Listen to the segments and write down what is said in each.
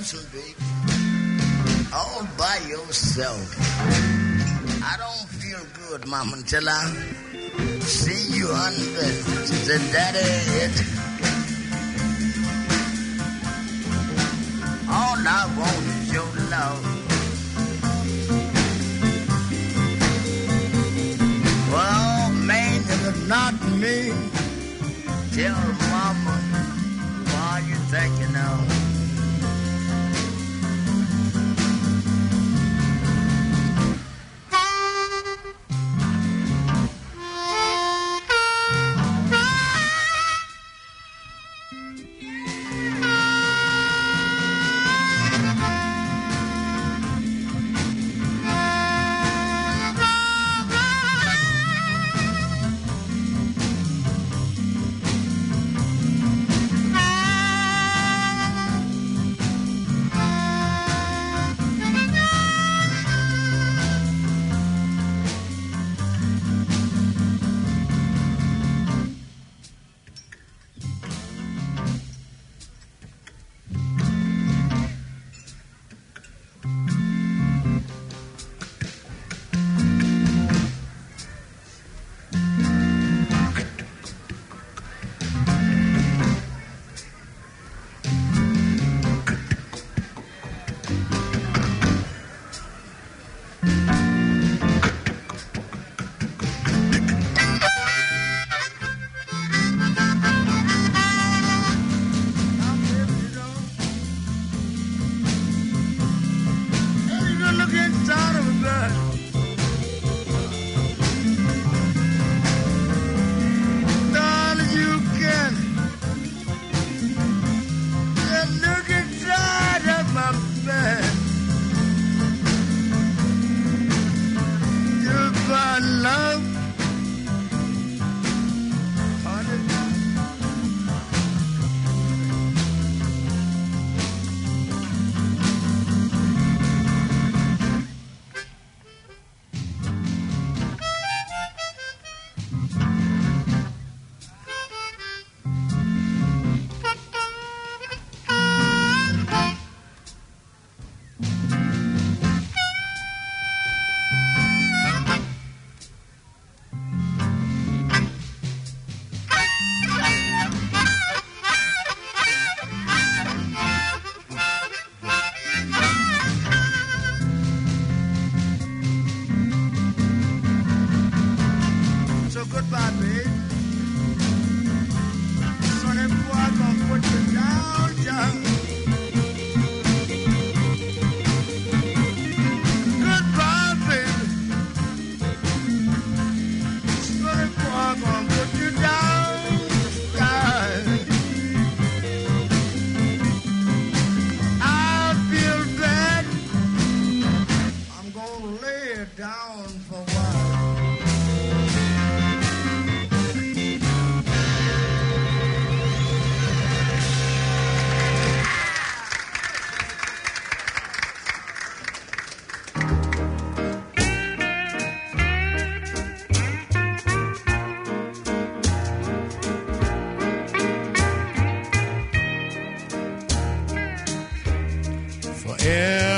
lonesome, baby, all by yourself. I don't feel good, Mama, until I see you under the daddy head. All I want is your love. Well, man, it's not me, tell Mama why you thinking of.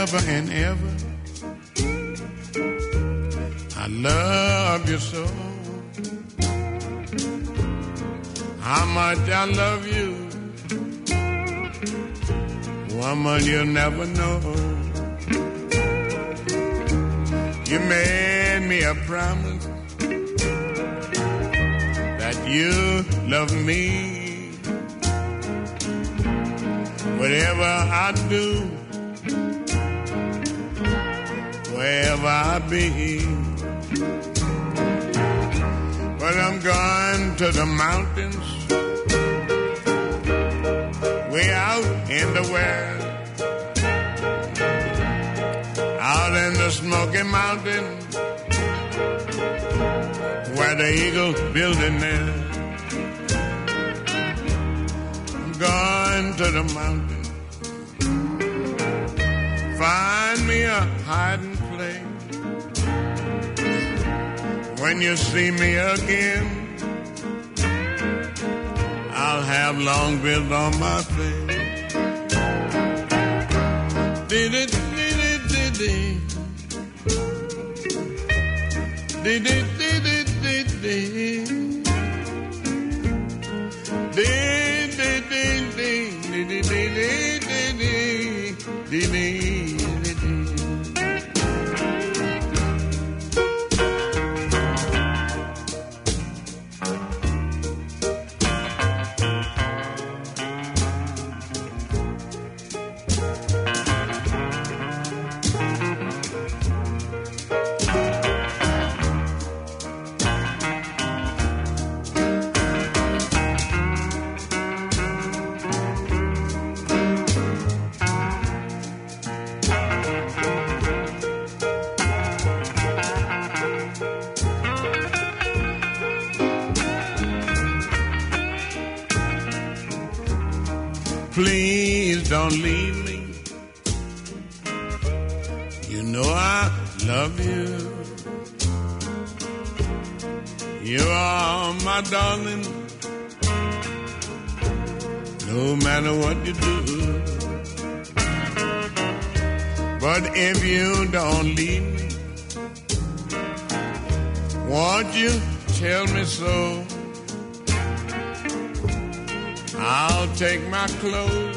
Forever and ever. I love you so. How much I love you. Woman, you'll never know. You made me a promise that you love me. Whatever I do, wherever I be. But I'm going to the mountains, way out in the west. Out in the Smoky Mountain, where the eagle build a nest. I'm going to the mountain, find me a hiding When you see me again, I'll have long bills on my face. Did it, did it, did it. Did it, did it, did it. Did, did, did, did, did, did, don't leave me. You know I love you. You are my darling. No matter what you do. But if you don't leave me, won't you tell me so? I'll take my clothes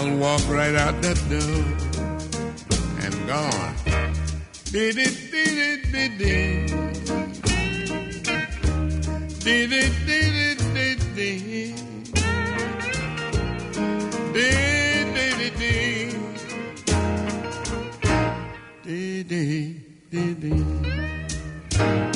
I'll walk right out that door and gone. Did it, did it, did it. Did it, did it, did it. Did, did it, did. Did it, did it.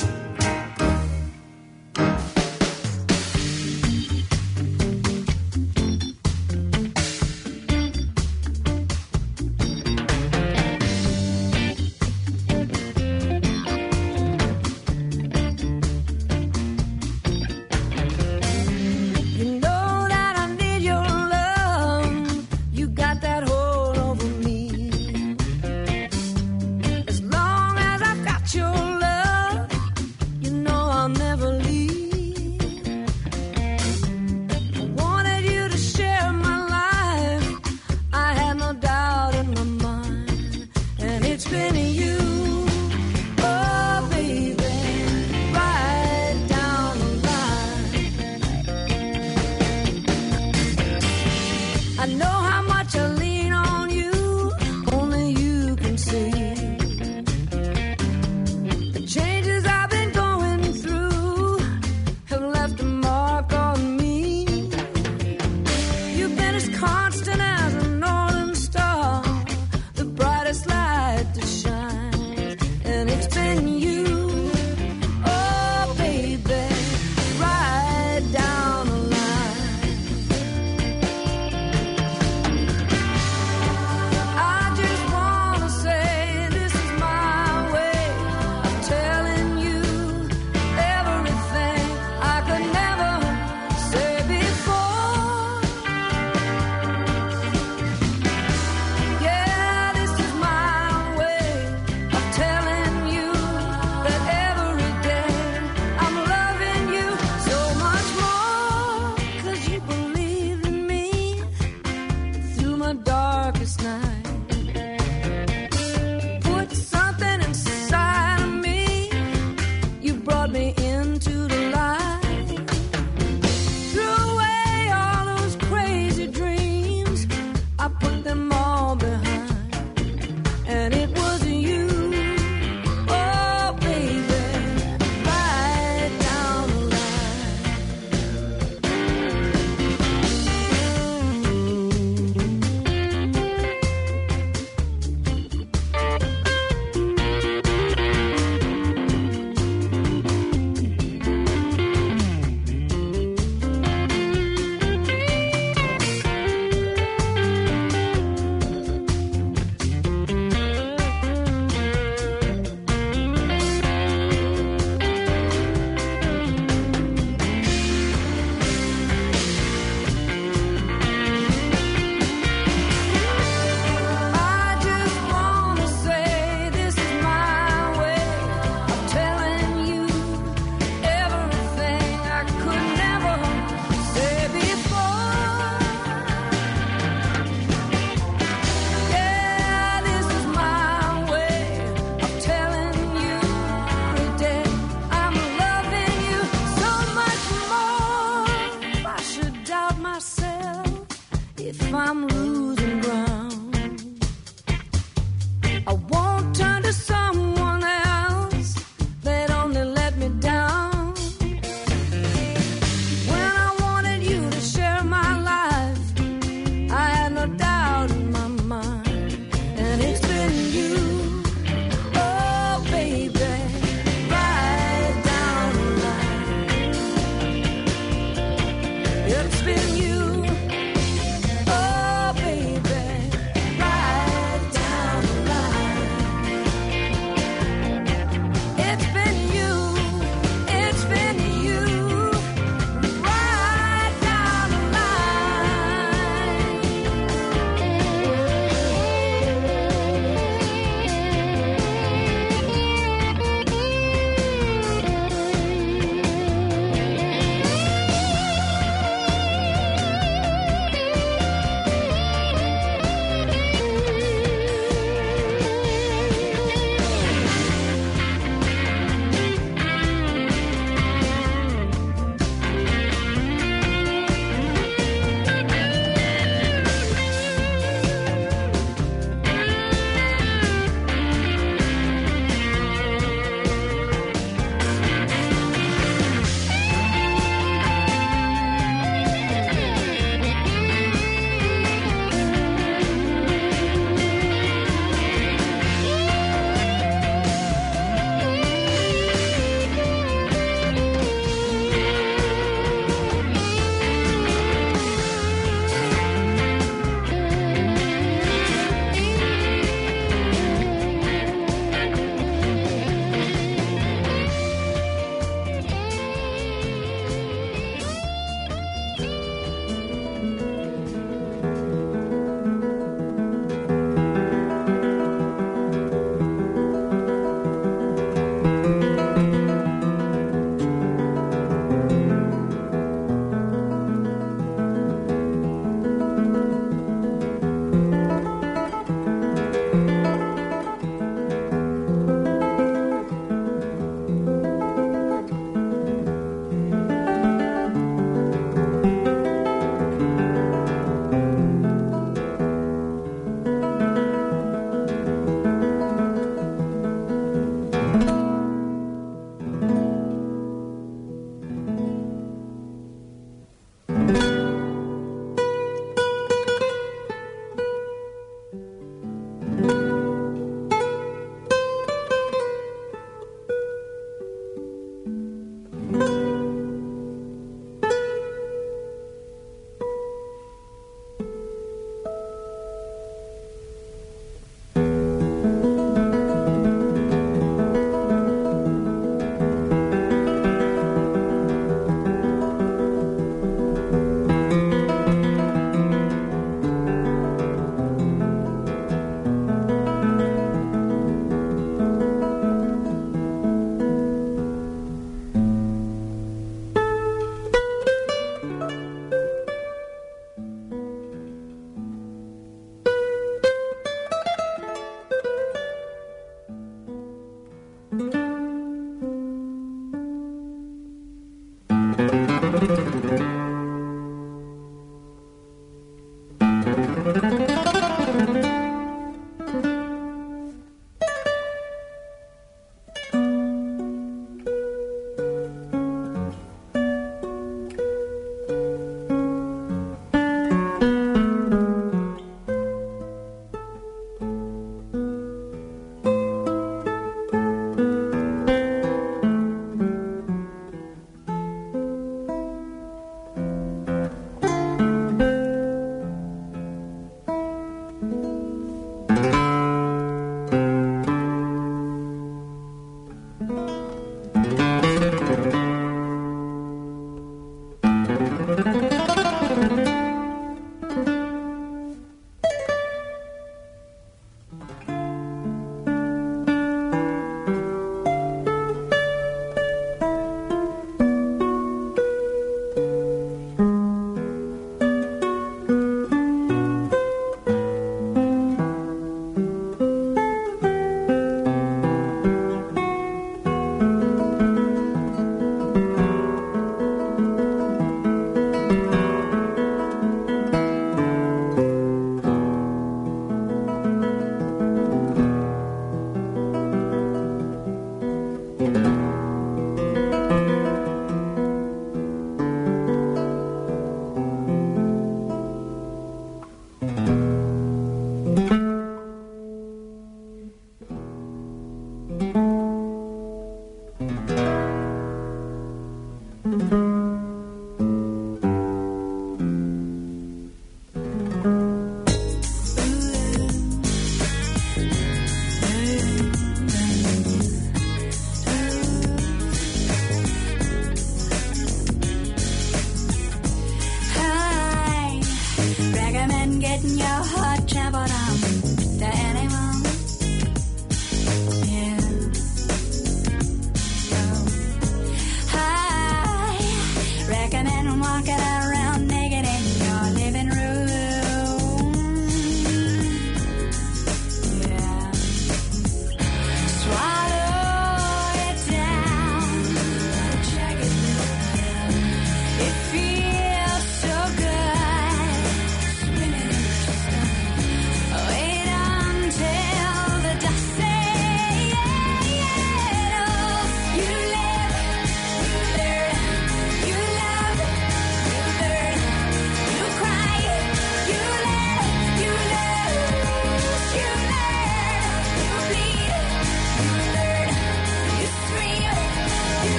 Getting your heart traveled on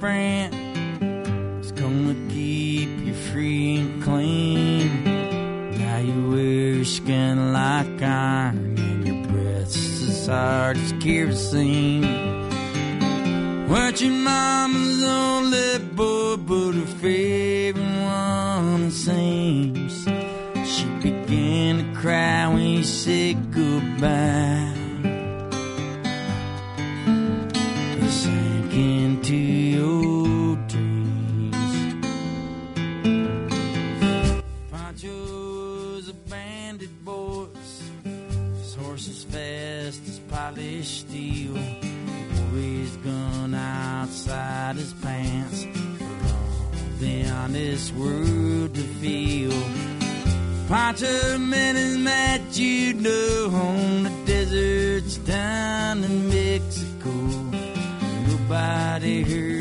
friend is gonna keep you free and clean. Now you wear your skin like iron and your breath's as hard as kerosene. What your mama's only boy, but her favorite one, it seems. She began to cry when you said honest world to feel. His match, you know, on the deserts down in Mexico. Nobody heard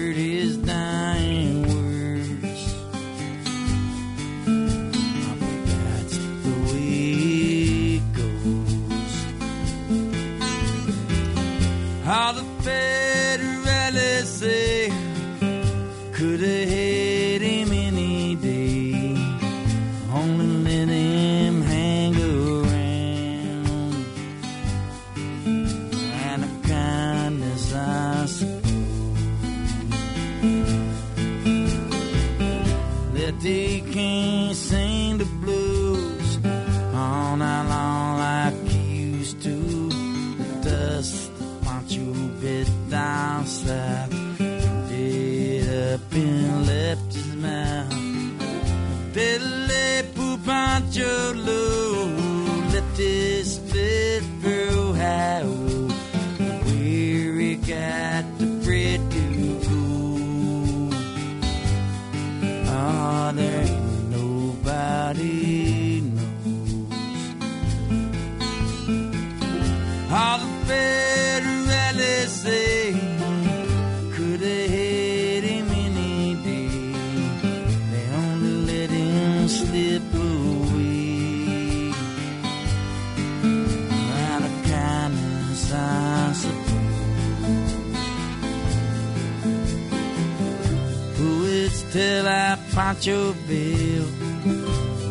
our Pancho Bill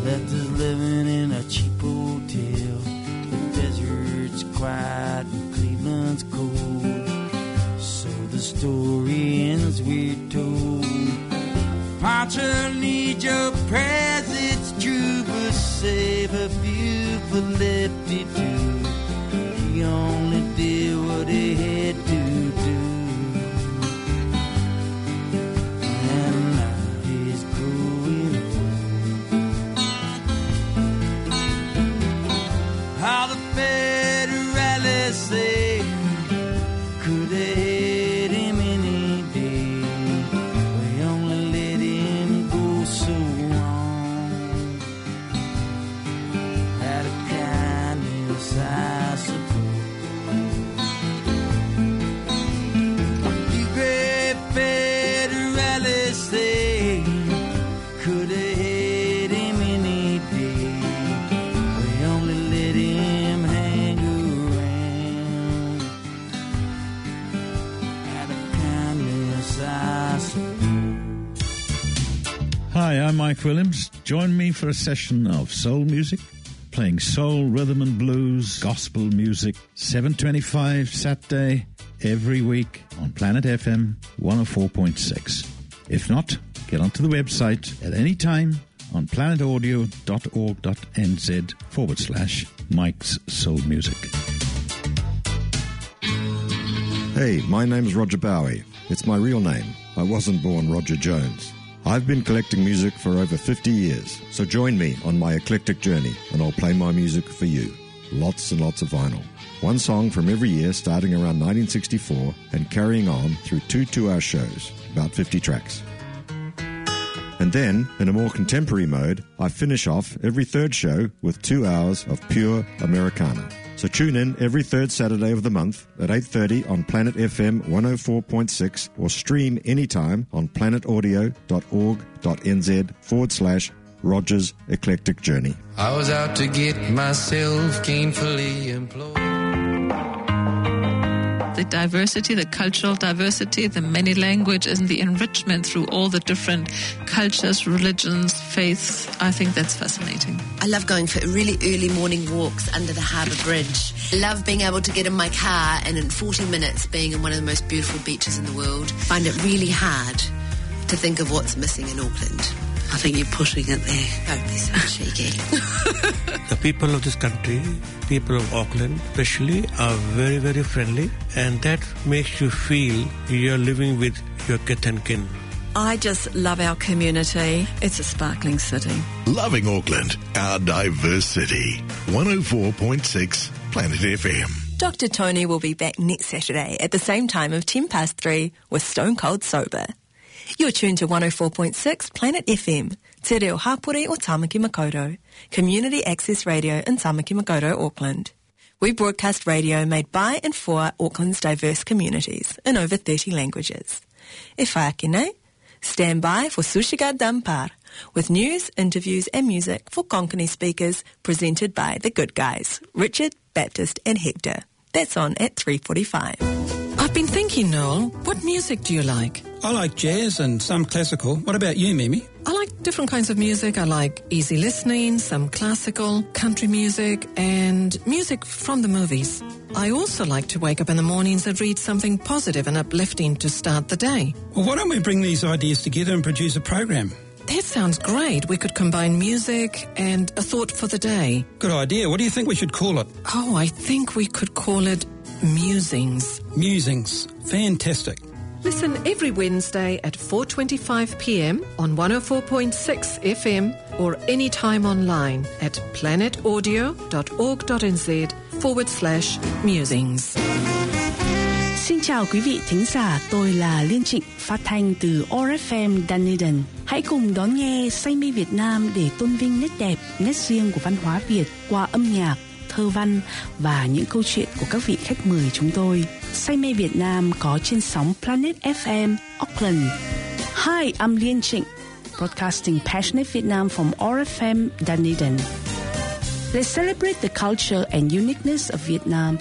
left us living in a cheap hotel. The desert's quiet and Cleveland's cold. So the story ends, we're told. Pancho needs your it's true, but save a few for lefty too. Hi, I'm Mike Williams. Join me for a session of soul music, playing soul, rhythm and blues, gospel music, 725 Saturday every week on Planet FM 104.6. If not, get onto the website at any time on planetaudio.org.nz forward slash Mike's Soul Music. Hey, my name's Roger Bowie. It's my real name. I wasn't born Roger Jones. I've been collecting music for over 50 years, so join me on my eclectic journey and I'll play my music for you. Lots and lots of vinyl. One song from every year starting around 1964 and carrying on through two two hour shows, about 50 tracks. And then, in a more contemporary mode, I finish off every third show with two hours of pure Americana. So tune in every third Saturday of the month at 8.30 on Planet FM 104.6 or stream anytime on planetaudio.org.nz forward slash Rogers Eclectic Journey. I was out to get myself gainfully employed. The diversity, the cultural diversity, the many languages, and the enrichment through all the different cultures, religions, faiths. I think that's fascinating. I love going for really early morning walks under the harbour bridge. Love being able to get in my car and in 40 minutes being in one of the most beautiful beaches in the world. Find it really hard to think of what's missing in Auckland. I think you're pushing it there. Don't be so cheeky. The people of this country, people of Auckland especially, are very, very friendly, and that makes you feel you're living with your kith and kin. I just love our community. It's a sparkling city. Loving Auckland, our diverse city. 104.6 Planet FM. Dr. Tony will be back next Saturday at the same time of 10 past 3 with Stone Cold Sober. You're tuned to 104.6 Planet FM, Te Reo Hapori o Tamaki Makaurau, Community Access Radio in Tamaki Makaurau, Auckland. We broadcast radio made by and for Auckland's diverse communities in over 30 languages. E whaakine, stand by for Sushiga Dampar, with news, interviews and music for Konkani speakers presented by the good guys, Richard, Baptist and Hector. That's on at 3.45. I've been thinking, Noel, what music do you like? I like jazz and some classical. What about you, Mimi? I like different kinds of music. I like easy listening, some classical, country music, and music from the movies. I also like to wake up in the mornings and read something positive and uplifting to start the day. Well, why don't we bring these ideas together and produce a program? That sounds great. We could combine music and a thought for the day. Good idea. What do you think we should call it? Oh, I think we could call it Musings. Musings. Fantastic. Listen every Wednesday at 4:25 p.m. on 104.6 FM or anytime online at planetaudio.org.nz forward slash musings. Xin chào quý vị thính giả, tôi là Liên Trịnh, phát thanh từ ORFM Dunedin. Hãy cùng đón nghe Say mê Việt Nam để tôn vinh nét đẹp, nét riêng của văn hóa Việt qua âm nhạc, thơ văn và những câu chuyện của các vị khách mời chúng tôi. Say mê Việt Nam có trên sóng Planet FM Auckland. Hi, I'm Liên Trịnh, broadcasting passionate Vietnam from ORFM Dunedin. Let's celebrate the culture and uniqueness of Vietnam